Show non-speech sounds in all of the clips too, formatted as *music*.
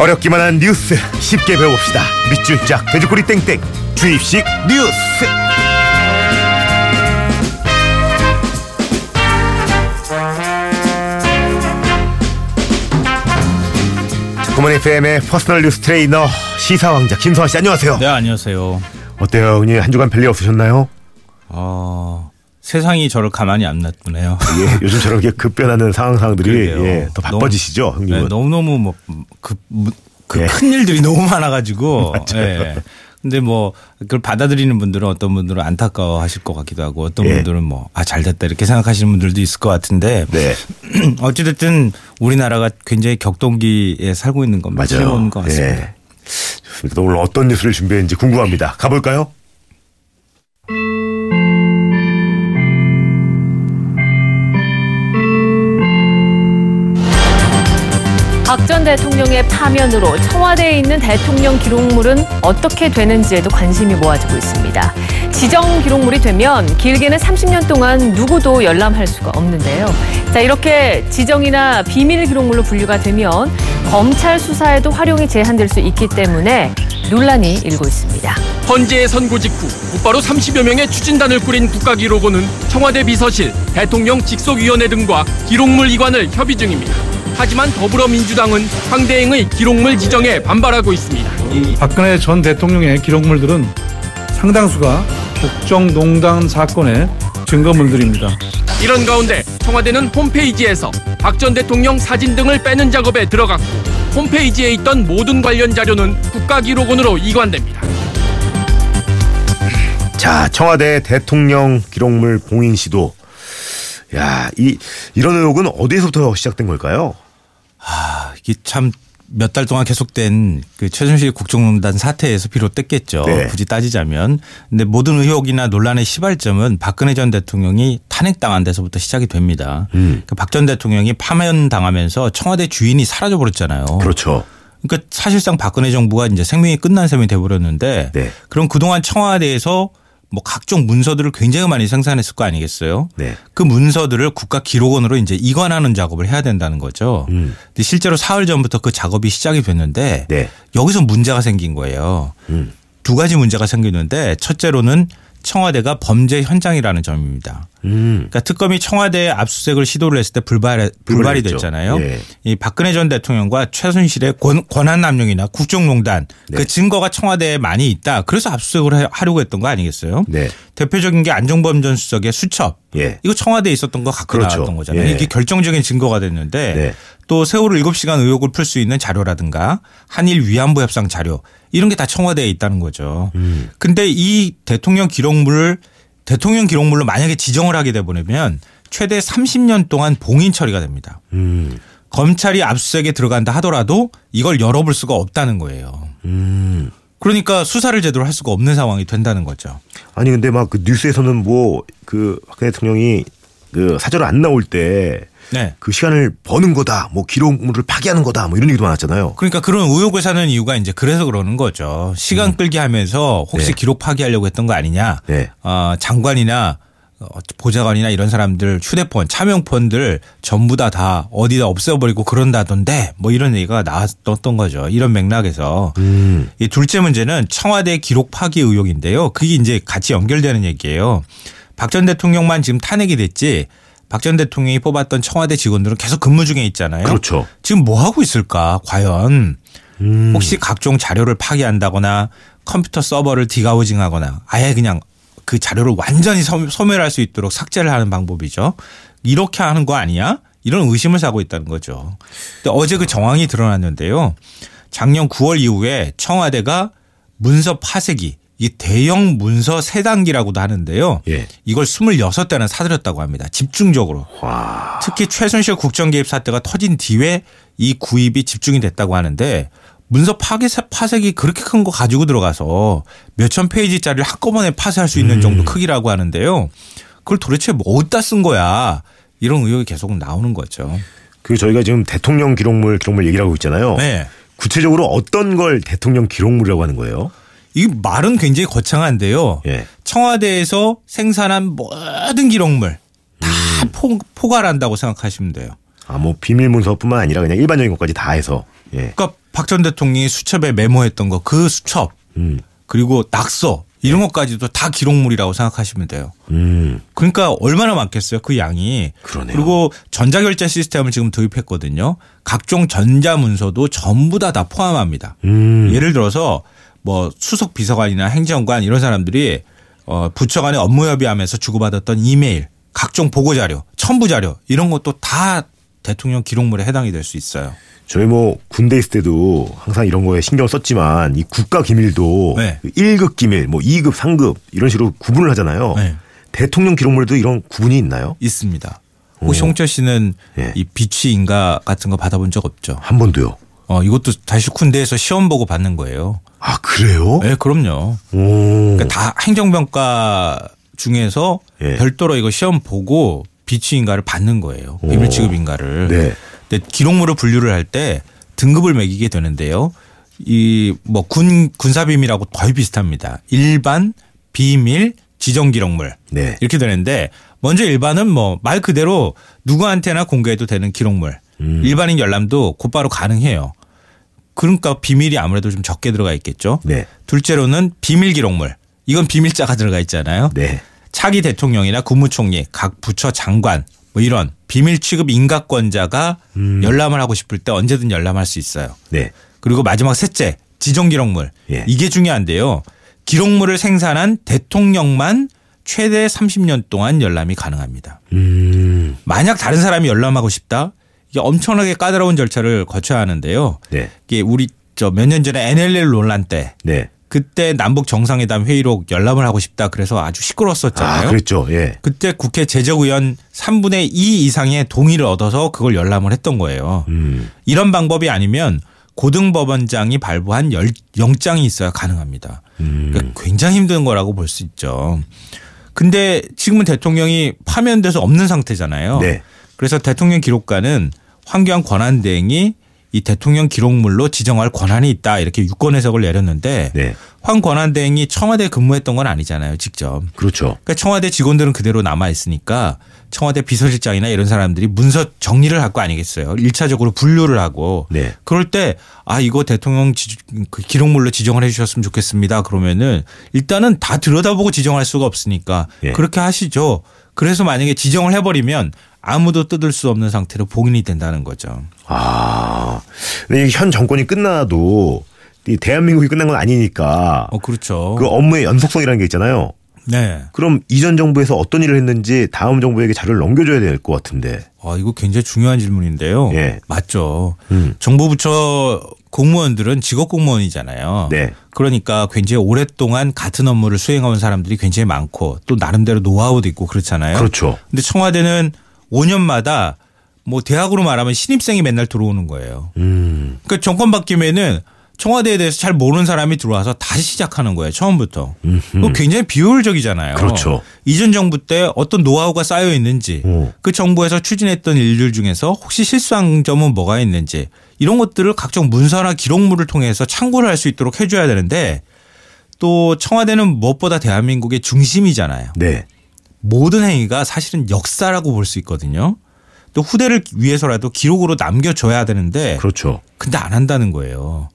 어렵기만 한 뉴스 쉽게 배워봅시다. 밑줄 짝 돼지꼬리 땡땡 주입식 뉴스. 굿모닝 FM의 퍼스널 뉴스 트레이너 시사왕자 김성환 씨 안녕하세요. 네, 안녕하세요. 어때요, 형님 한 주간 별일 없으셨나요? 어, 세상이 저를 가만히 안 놔두네요. *laughs* 예, 요즘처럼 이렇게 급변하는 상황 상황들이. 예, 더 바빠지시죠, 형님은. 네, 너무너무 뭐, 그, 예. 큰일들이 너무 많아가지고. *laughs* 예. 근데 뭐, 그걸 받아들이는 분들은 어떤 분들은 안타까워 하실 것 같기도 하고 어떤 예. 분들은 뭐, 아, 잘 됐다 이렇게 생각하시는 분들도 있을 것 같은데. 네, *clears throat* 어찌됐든 우리나라가 굉장히 격동기에 살고 있는 건 맞아요. 것 같습니다. 예. 좋습니다. 오늘 어떤 뉴스를 준비했는지 궁금합니다. 가볼까요? 박 전 대통령의 파면으로 청와대에 있는 대통령 기록물은 어떻게 되는지에도 관심이 모아지고 있습니다. 지정 기록물이 되면 길게는 30년 동안 누구도 열람할 수가 없는데요. 자, 이렇게 지정이나 비밀 기록물로 분류가 되면 검찰 수사에도 활용이 제한될 수 있기 때문에 논란이 일고 있습니다. 헌재의 선고 직후 곧바로 30여 명의 추진단을 꾸린 국가기록원은 청와대 비서실, 대통령 직속위원회 등과 기록물 이관을 협의 중입니다. 하지만 더불어민주당은 황대행의 기록물 지정에 반발하고 있습니다. 박근혜 전 대통령의 기록물들은 상당수가 국정농단 사건의 증거물들입니다. 이런 가운데 청와대는 홈페이지에서 박 전 대통령 사진 등을 빼는 작업에 들어갔고 홈페이지에 있던 모든 관련 자료는 국가기록원으로 이관됩니다. 자, 청와대 대통령 기록물 봉인 시도. 야, 이 이런 의혹은 어디에서부터 시작된 걸까요? 아, 이게 참 몇 달 동안 계속된 그 최순실 국정농단 사태에서 비롯됐겠죠. 네. 굳이 따지자면. 근데 모든 의혹이나 논란의 시발점은 박근혜 전 대통령이 탄핵당한 데서부터 시작이 됩니다. 음. 박전 대통령이 파면당하면서 청와대 주인이 사라져 버렸잖아요. 그렇죠. 그러니까 사실상 박근혜 정부가 이제 생명이 끝난 셈이 돼버렸는데 네. 그럼 그동안 청와대에서 뭐 각종 문서들을 굉장히 많이 생산했을 거 아니겠어요? 네. 그 문서들을 국가 기록원으로 이제 이관하는 작업을 해야 된다는 거죠. 음. 근데 실제로 사흘 전부터 그 작업이 시작이 됐는데 네. 여기서 문제가 생긴 거예요. 음. 두 가지 문제가 생기는데 첫째로는 청와대가 범죄 현장이라는 점입니다. 음. 그러니까 특검이 청와대에 압수수색을 시도를 했을 때 불발, 불발이. 됐잖아요. 예. 이 박근혜 전 대통령과 최순실의 권, 권한 남용이나 국정농단 네. 그 증거가 청와대에 많이 있다. 그래서 압수수색을 하- 하려고 했던 거 아니겠어요? 네. 대표적인 게 안종범 전 수석의 수첩. 예. 이거 청와대에 있었던 거 갖고 그렇죠. 나왔던 거잖아요. 예. 이게 결정적인 증거가 됐는데 네. 또 세월호 7시간 의혹을 풀 수 있는 자료라든가 한일 위안부 협상 자료 이런 게 다 청와대에 있다는 거죠. 음. 근데 이 대통령 기록물을 대통령 기록물로 만약에 지정을 하게 되버리면 최대 30년 동안 봉인 처리가 됩니다. 음. 검찰이 압수수색에 들어간다 하더라도 이걸 열어볼 수가 없다는 거예요. 음. 그러니까 수사를 제대로 할 수가 없는 상황이 된다는 거죠. 아니 근데 막 그 뉴스에서는 뭐 그 박근혜 대통령이 그 사절 안 나올 때 그 네. 시간을 버는 거다, 뭐 기록물을 파기하는 거다, 뭐 이런 얘기도 많았잖아요. 그러니까 그런 의혹을 사는 이유가 이제 그래서 그러는 거죠. 시간 끌기 하면서 혹시 네. 기록 파기하려고 했던 거 아니냐. 네. 어, 장관이나 어, 보좌관이나 이런 사람들 휴대폰, 차명폰들 전부 다 다 어디다 없애버리고 그런다던데 뭐 이런 얘기가 나왔던 거죠. 이런 맥락에서. 음. 이 둘째 문제는 청와대 기록 파기 의혹인데요. 그게 이제 같이 연결되는 얘기예요. 박 전 대통령만 지금 탄핵이 됐지 박 전 대통령이 뽑았던 청와대 직원들은 계속 근무 중에 있잖아요. 그렇죠. 지금 뭐 하고 있을까? 과연 음. 혹시 각종 자료를 파기한다거나 컴퓨터 서버를 디가우징하거나 아예 그냥 그 자료를 완전히 섬- 소멸할 수 있도록 삭제를 하는 방법이죠. 이렇게 하는 거 아니야? 이런 의심을 사고 있다는 거죠. 근데 어제 그 정황이 드러났는데요. 작년 9월 이후에 청와대가 문서 파쇄기 이 대형 문서 세단기라고도 하는데요. 예. 이걸 26대나 사들였다고 합니다. 집중적으로. 와. 특히 최순실 국정 개입 사태가 터진 뒤에 이 구입이 집중이 됐다고 하는데 문서 파괴 파색이 그렇게 큰 거 가지고 들어가서 몇천 페이지짜리를 한꺼번에 파쇄할 수 있는 정도 크기라고 하는데요. 그걸 도대체 뭐 어디다 쓴 거야? 이런 의혹이 계속 나오는 거죠. 그 저희가 지금 대통령 기록물 기록물 얘기를 하고 있잖아요. 네. 구체적으로 어떤 걸 대통령 기록물이라고 하는 거예요? 이 말은 굉장히 거창한데요. 예. 청와대에서 생산한 모든 기록물 다 포, 포괄한다고 생각하시면 돼요. 아, 뭐 비밀 문서뿐만 아니라 그냥 일반적인 것까지 다 해서. 예. 그러니까 박 전 대통령이 수첩에 메모했던 거 그 수첩 음. 그리고 낙서 이런 것까지도 다 기록물이라고 생각하시면 돼요. 음. 그러니까 얼마나 많겠어요 그 양이. 그러네요. 그리고 전자결제 시스템을 지금 도입했거든요. 각종 전자문서도 전부 다 다 포함합니다. 음. 예를 들어서 뭐 수석 비서관이나 행정관 이런 사람들이 어 부처 간에 업무 협의하면서 주고받았던 이메일, 각종 보고 자료, 첨부 자료 이런 것도 다 대통령 기록물에 해당이 될 수 있어요. 저희 뭐 군대 있을 때도 항상 이런 거에 신경을 썼지만 이 국가 기밀도 네. 1급 기밀, 뭐 2급, 3급 이런 식으로 구분을 하잖아요. 네. 대통령 기록물도 이런 구분이 있나요? 있습니다. 혹시 오. 홍철 씨는 예. 이 비취 인가 같은 거 받아본 적 없죠? 한 번도요. 어 이것도 다시 군대에서 시험 보고 받는 거예요. 아 그래요? 네, 그럼요. 오. 그러니까 다 행정병과 중에서 예. 별도로 이거 시험 보고 비취인가를 받는 거예요. 비밀 취급 인가를. 네. 근데 기록물을 분류를 할 때 등급을 매기게 되는데요. 이 뭐 군 군사 비밀하고 거의 비슷합니다. 일반, 비밀, 지정 기록물 네. 이렇게 되는데 먼저 일반은 뭐 말 그대로 누구한테나 공개해도 되는 기록물. 음. 일반인 열람도 곧바로 가능해요. 그러니까 비밀이 아무래도 좀 적게 들어가 있겠죠. 네. 둘째로는 비밀 기록물. 이건 비밀자가 들어가 있잖아요. 네. 차기 대통령이나 국무총리, 각 부처 장관 뭐 이런 비밀 취급 인가권자가 음. 열람을 하고 싶을 때 언제든 열람할 수 있어요. 네. 그리고 마지막 셋째 지정 기록물. 예. 이게 중요한데요. 기록물을 생산한 대통령만 최대 30년 동안 열람이 가능합니다. 음. 만약 다른 사람이 열람하고 싶다? 이게 엄청나게 까다로운 절차를 거쳐야 하는데요. 네. 이게 우리 저 몇 년 전에 NLL 논란 때 네. 그때 남북 정상회담 회의록 열람을 하고 싶다 그래서 아주 시끄러웠었잖아요. 아, 그랬죠. 예. 그때 국회 제적의원 3분의 2 이상의 동의를 얻어서 그걸 열람을 했던 거예요. 음. 이런 방법이 아니면 고등법원장이 발부한 열- 영장이 있어야 가능합니다. 음. 그러니까 굉장히 힘든 거라고 볼 수 있죠. 근데 지금은 대통령이 파면돼서 없는 상태잖아요. 네. 그래서 대통령 기록관은 황교안 권한 대행이 이 대통령 기록물로 지정할 권한이 있다 이렇게 유권 해석을 내렸는데 네. 황 권한 대행이 청와대 에 근무했던 건 아니잖아요, 직접. 그렇죠. 그러니까 청와대 직원들은 그대로 남아 있으니까 청와대 비서실장이나 이런 사람들이 문서 정리를 할 거 아니겠어요. 일차적으로 분류를 하고 네. 그럴 때 아 이거 대통령 지, 그 기록물로 지정을 해 주셨으면 좋겠습니다. 그러면은 일단은 다 들여다보고 지정할 수가 없으니까 예. 그렇게 하시죠. 그래서 만약에 지정을 해버리면 아무도 뜯을 수 없는 상태로 봉인이 된다는 거죠. 아. 근데 이현 정권이 끝나도 이 대한민국이 끝난 건 아니니까 어 그렇죠. 그 업무의 연속성이라는 게 있잖아요. 네. 그럼 이전 정부에서 어떤 일을 했는지 다음 정부에게 자료를 넘겨줘야 될 것 같은데. 아 이거 굉장히 중요한 질문인데요. 예. 맞죠. 음. 정부 부처 공무원들은 직업 공무원이잖아요. 네. 그러니까 굉장히 오랫동안 같은 업무를 수행해온 사람들이 굉장히 많고 또 나름대로 노하우도 있고 그렇잖아요. 그렇죠. 근데 청와대는 5년마다 뭐 대학으로 말하면 신입생이 맨날 들어오는 거예요. 음. 그러니까 정권 바뀌면은 청와대에 대해서 잘 모르는 사람이 들어와서 다시 시작하는 거예요. 처음부터. 그거 굉장히 비효율적이잖아요. 그렇죠. 이전 정부 때 어떤 노하우가 쌓여 있는지 오. 그 정부에서 추진했던 일들 중에서 혹시 실수한 점은 뭐가 있는지 이런 것들을 각종 문서나 기록물을 통해서 참고를 할 수 있도록 해줘야 되는데 또 청와대는 무엇보다 대한민국의 중심이잖아요. 네. 모든 행위가 사실은 역사라고 볼 수 있거든요. 또 후대를 위해서라도 기록으로 남겨줘야 되는데 그렇죠. 근데 안 한다는 거예요.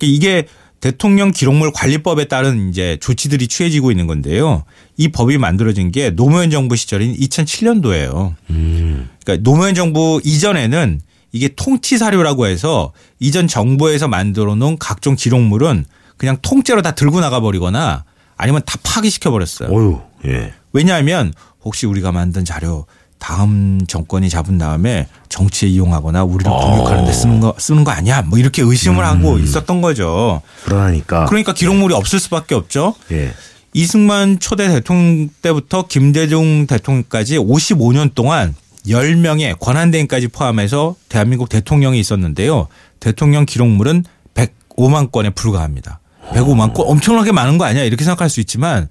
이게 대통령 기록물 관리법에 따른 이제 조치들이 취해지고 있는 건데요. 이 법이 만들어진 게 노무현 정부 시절인 2007년도예요. 음. 그러니까 노무현 정부 이전에는 이게 통치 사료라고 해서 이전 정부에서 만들어 놓은 각종 기록물은 그냥 통째로 다 들고 나가 버리거나 아니면 다 파기시켜 버렸어요. 어유. 예. 왜냐하면 혹시 우리가 만든 자료 다음 정권이 잡은 다음에 정치에 이용하거나 우리를 어. 공격하는 데 쓰는 거 쓰는 거 아니야? 뭐 이렇게 의심을 하고 있었던 거죠. 불안하니까. 그러니까 기록물이 없을 수밖에 없죠. 예. 이승만 초대 대통령 때부터 김대중 대통령까지 55년 동안 10명의 권한대행까지 포함해서 대한민국 대통령이 있었는데요. 대통령 기록물은 105만 건에 불과합니다. 105만 건 엄청나게 많은 거 아니야? 이렇게 생각할 수 있지만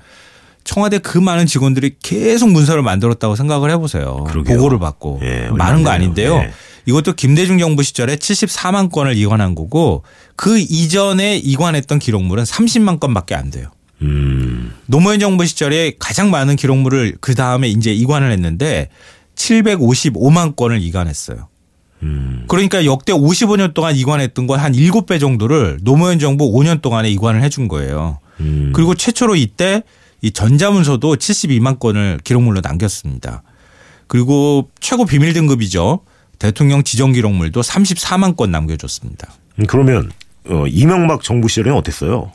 청와대 그 많은 직원들이 계속 문서를 만들었다고 생각을 해보세요. 그러게요. 보고를 받고 예, 많은 거. 아닌데요. 예. 이것도 김대중 정부 시절에 74만 건을 이관한 거고 그 이전에 이관했던 기록물은 30만 건밖에 안 돼요. 음. 노무현 정부 시절에 가장 많은 기록물을 그 다음에 이제 이관을 했는데 755만 건을 이관했어요. 음. 그러니까 역대 55년 동안 이관했던 건 한 7배 정도를 노무현 정부 5년 동안에 이관을 해준 거예요. 음. 그리고 최초로 이때 이 전자문서도 72만 건을 기록물로 남겼습니다. 그리고 최고 비밀 등급이죠. 대통령 지정 기록물도 34만 건 남겨줬습니다. 음, 그러면 어, 이명박 정부 시절에는 어땠어요?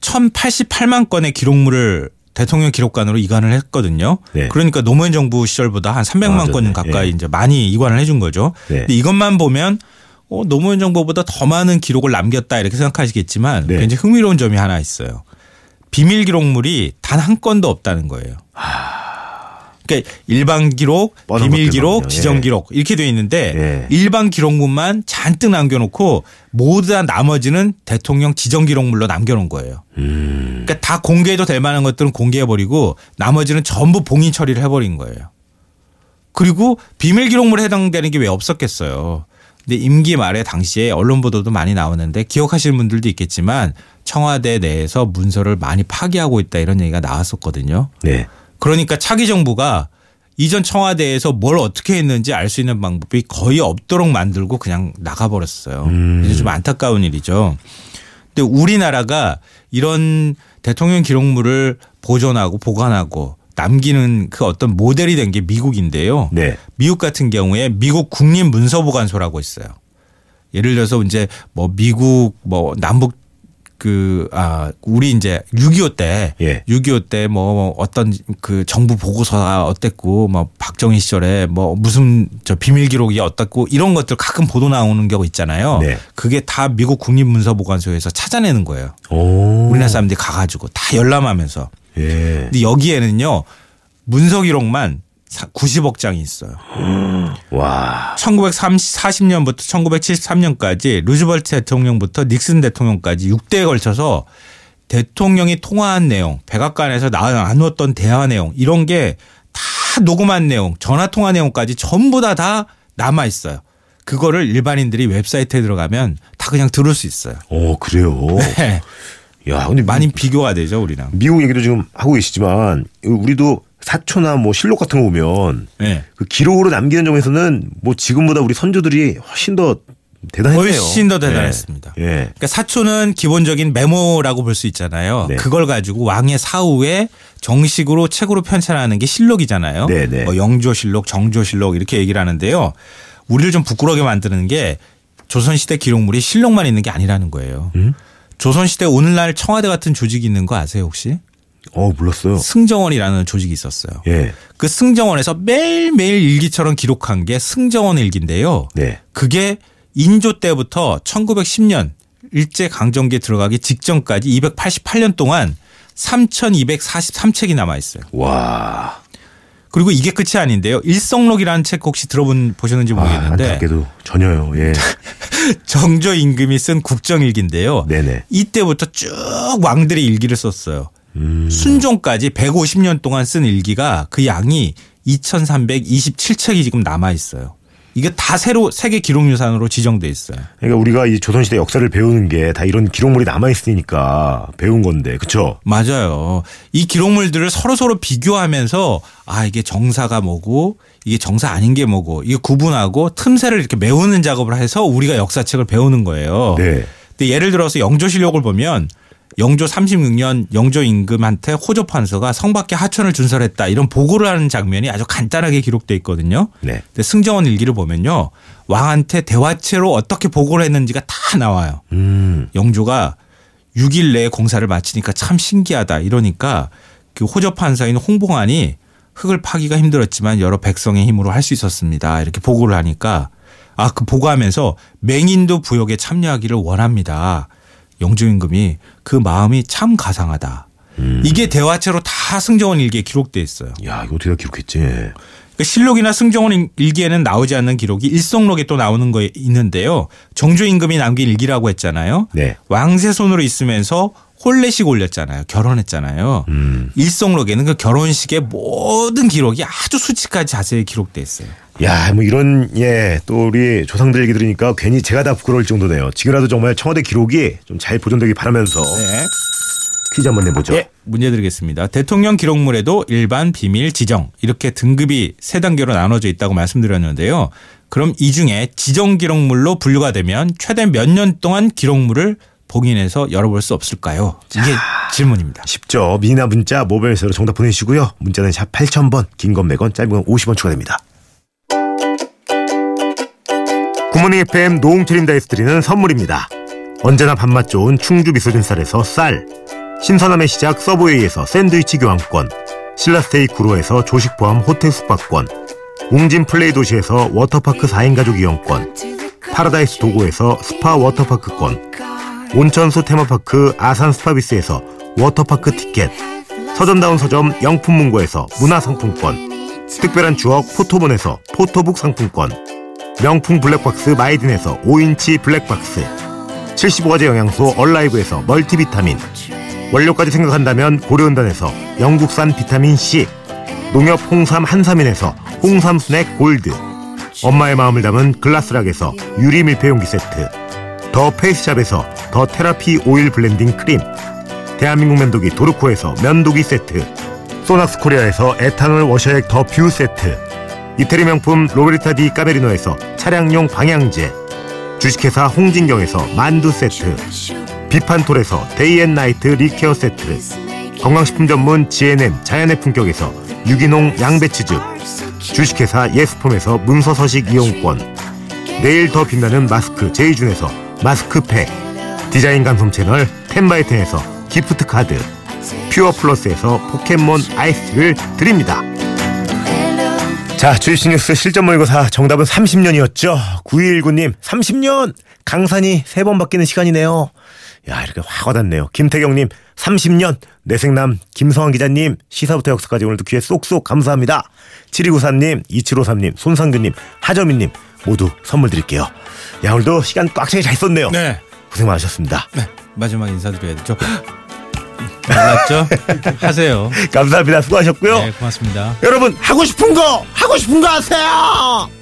1088만 건의 기록물을 대통령 기록관으로 이관을 했거든요. 네. 그러니까 노무현 정부 시절보다 한 300만 맞아요. 건 가까이 예. 이제 많이 이관을 해준 거죠. 네. 근데 이것만 보면 어, 노무현 정부보다 더 많은 기록을 남겼다 이렇게 생각하시겠지만 네. 굉장히 흥미로운 점이 하나 있어요. 비밀 기록물이 단 한 건도 없다는 거예요. 그러니까 일반 기록, 비밀. 기록, 예. 지정 기록 이렇게 돼 있는데 예. 일반 기록물만 잔뜩 남겨놓고 모두 다 나머지는 대통령 지정 기록물로 남겨놓은 거예요. 음. 그러니까 다 공개해도 될 만한 것들은 공개해버리고 나머지는 전부 봉인 처리를 해버린 거예요. 그리고 비밀 기록물에 해당되는 게 왜 없었겠어요. 근데 임기 말에 당시에 언론 보도도 많이 나오는데 기억하시는 분들도 있겠지만 청와대 내에서 문서를 많이 파기하고 있다 이런 얘기가 나왔었거든요. 네. 그러니까 차기 정부가 이전 청와대에서 뭘 어떻게 했는지 알 수 있는 방법이 거의 없도록 만들고 그냥 나가버렸어요. 음. 이제 좀 안타까운 일이죠. 근데 우리나라가 이런 대통령 기록물을 보존하고 보관하고 남기는 그 어떤 모델이 된 게 미국인데요. 네. 미국 같은 경우에 미국 국립 문서보관소라고 있어요. 예를 들어서 이제 뭐 미국 뭐 남북 그, 아, 우리 이제 6.25 때, 예. 6.25 때 뭐 어떤 그 정부 보고서가 어땠고, 뭐 박정희 시절에 뭐 무슨 저 비밀 기록이 어떻고 이런 것들 가끔 보도 나오는 경우 있잖아요. 네. 그게 다 미국 국립문서보관소에서 찾아내는 거예요. 오. 우리나라 사람들이 가가지고 다 열람하면서. 예. 근데 여기에는요, 문서 기록만 90억 장이 있어요. 와. 1940년부터 1973년까지 루즈벨트 대통령부터 닉슨 대통령까지 6대에 걸쳐서 대통령이 통화한 내용, 백악관에서 나눴던 대화 내용 이런 게 다 녹음한 내용, 전화 통화 내용까지 전부 다다 남아 있어요. 그거를 일반인들이 웹사이트에 들어가면 다 그냥 들을 수 있어요. 오, 그래요. 네. 야, 근데 많이 비교가 되죠, 우리랑. 미국 얘기도 지금 하고 계시지만 우리도 사초나 뭐 실록 같은 거 보면 네. 그 기록으로 남기는 점에서는 뭐 지금보다 우리 선조들이 훨씬 더 대단했네요. 훨씬 더 대단했습니다. 예. 예. 그러니까 사초는 기본적인 메모라고 볼 수 있잖아요. 네. 그걸 가지고 왕의 사후에 정식으로 책으로 편찬하는 게 실록이잖아요. 네, 네. 뭐 영조실록, 정조실록 이렇게 얘기를 하는데요. 우리를 좀 부끄러게 만드는 게 조선시대 기록물이 실록만 있는 게 아니라는 거예요. 음? 조선시대 오늘날 청와대 같은 조직이 있는 거 아세요 혹시? 어, 몰랐어요. 승정원이라는 조직이 있었어요. 예. 그 승정원에서 매일 매일 일기처럼 기록한 게 승정원 일기인데요. 네. 그게 인조 때부터 1910년 일제 강점기에 들어가기 직전까지 288년 동안 3,243책이 남아 있어요. 와. 그리고 이게 끝이 아닌데요. 일성록이라는 책 혹시 들어본 보셨는지 아, 모르겠는데 안타깝게도 전혀요. 예. *laughs* 정조 임금이 쓴 국정일기인데요. 네네. 이때부터 쭉 왕들의 일기를 썼어요. 음. 순종까지 150년 동안 쓴 일기가 그 양이 2,327책이 지금 남아 있어요. 이게 다 새로 세계 기록유산으로 지정돼 있어요. 그러니까 우리가 이 조선시대 역사를 배우는 게 다 이런 기록물이 남아 있으니까 배운 건데, 그쵸? 맞아요. 이 기록물들을 서로 서로 비교하면서 아 이게 정사가 뭐고 이게 정사 아닌 게 뭐고 이게 구분하고 틈새를 이렇게 메우는 작업을 해서 우리가 역사책을 배우는 거예요. 네. 근데 예를 들어서 영조실록을 보면 영조 36년 영조 임금한테 호조 판서가 성밖에 하천을 준설했다 이런 보고를 하는 장면이 아주 간단하게 기록돼 있거든요. 네. 근데 승정원 일기를 보면요 왕한테 대화체로 어떻게 보고를 했는지가 다 나와요. 음. 영조가 6일 내에 공사를 마치니까 참 신기하다 이러니까 그 호접 판사인 홍봉안이 흙을 파기가 힘들었지만 여러 백성의 힘으로 할 수 있었습니다. 이렇게 보고를 하니까 아 그 보고하면서 맹인도 부역에 참여하기를 원합니다. 영조 임금이 그 마음이 참 가상하다. 이게 대화체로 다 승정원 일기에 기록돼 있어요. 야, 이거 어떻게 다 기록했지? 그러니까 실록이나 승정원 일기에는 나오지 않는 기록이 일성록에 또 나오는 거 있는데요. 정조 임금이 남긴 일기라고 했잖아요. 네. 왕세 손으로 있으면서 혼례식 올렸잖아요. 결혼했잖아요. 음. 일성록에는 그 결혼식의 모든 기록이 아주 수치까지 자세히 기록돼 있어요. 야, 뭐 이런 예, 또 우리 조상들 얘기 들으니까 괜히 제가 다 부끄러울 정도네요. 지금이라도 정말 청와대 기록이 좀 잘 보존되길 바라면서 네. 퀴즈 한번 내보죠. 예, 문제 드리겠습니다. 대통령 기록물에도 일반, 비밀, 지정 이렇게 등급이 세 단계로 나눠져 있다고 말씀드렸는데요. 그럼 이 중에 지정 기록물로 분류가 되면 최대 몇 년 동안 기록물을 봉인해서 열어볼 수 없을까요? 이게 질문입니다. 쉽죠. 미나 문자 모바일에서 정답 보내주시고요. 문자는 샵 8000번, 긴 건 100원, 짧은 건 50원 추가됩니다. 굿모닝 FM 노홍철입니다에서 드리는 선물입니다. 언제나 밥맛 좋은 충주 미소진 쌀에서 쌀, 신선함의 시작 서브웨이에서 샌드위치 교환권, 신라스테이 구로에서 조식 포함 호텔 숙박권, 웅진 플레이 도시에서 워터파크 4인 가족 이용권, 파라다이스 도고에서 스파 워터파크권, 온천수 테마파크 아산 스파비스에서 워터파크 티켓, 서점다운 서점 영풍문고에서 문화상품권, 특별한 추억 포토본에서 포토북 상품권, 명품 블랙박스 마이딘에서 5인치 블랙박스, 75가지 영양소 얼라이브에서 멀티비타민, 원료까지 생각한다면 고려은단에서 영국산 비타민C, 농협 홍삼 한삼인에서 홍삼 스낵 골드, 엄마의 마음을 담은 글라스락에서 유리 밀폐용기 세트, 더 페이스샵에서 더 테라피 오일 블렌딩 크림, 대한민국 면도기 도르코에서 면도기 세트, 소낙스 코리아에서 에탄올 워셔액 더 뷰 세트, 이태리 명품 로베르타 디 까메리노에서 차량용 방향제, 주식회사 홍진경에서 만두 세트, 비판톨에서 데이앤나이트 립케어 세트, 건강식품 전문 GNM 자연의 품격에서 유기농 양배추즙, 주식회사 예스폼에서 문서서식 이용권, 내일 더 빛나는 마스크 제이준에서 마스크팩, 디자인 감성 채널 텐바이텐에서 기프트 카드, 퓨어 플러스에서 포켓몬 아이스를 드립니다. 자, 주입식 뉴스 실전 모의고사 정답은 30년이었죠. 9219님, 30년! 강산이 세 번 바뀌는 시간이네요. 야, 이렇게 확 와닿네요. 김태경님, 30년! 뇌섹남 김성환 기자님, 시사부터 역사까지 오늘도 귀에 쏙쏙 감사합니다. 7293님, 2753님, 손상규님, 하정민님, 모두 선물 드릴게요. 야, 오늘도 시간 꽉 차게 잘 썼네요. 네. 고생 많으셨습니다. 네. 마지막 인사드려야 되죠. 몰랐죠? 하세요. 감사합니다. 수고하셨고요. 네, 고맙습니다. 여러분, 하고 싶은 거, 하고 싶은 거 하세요!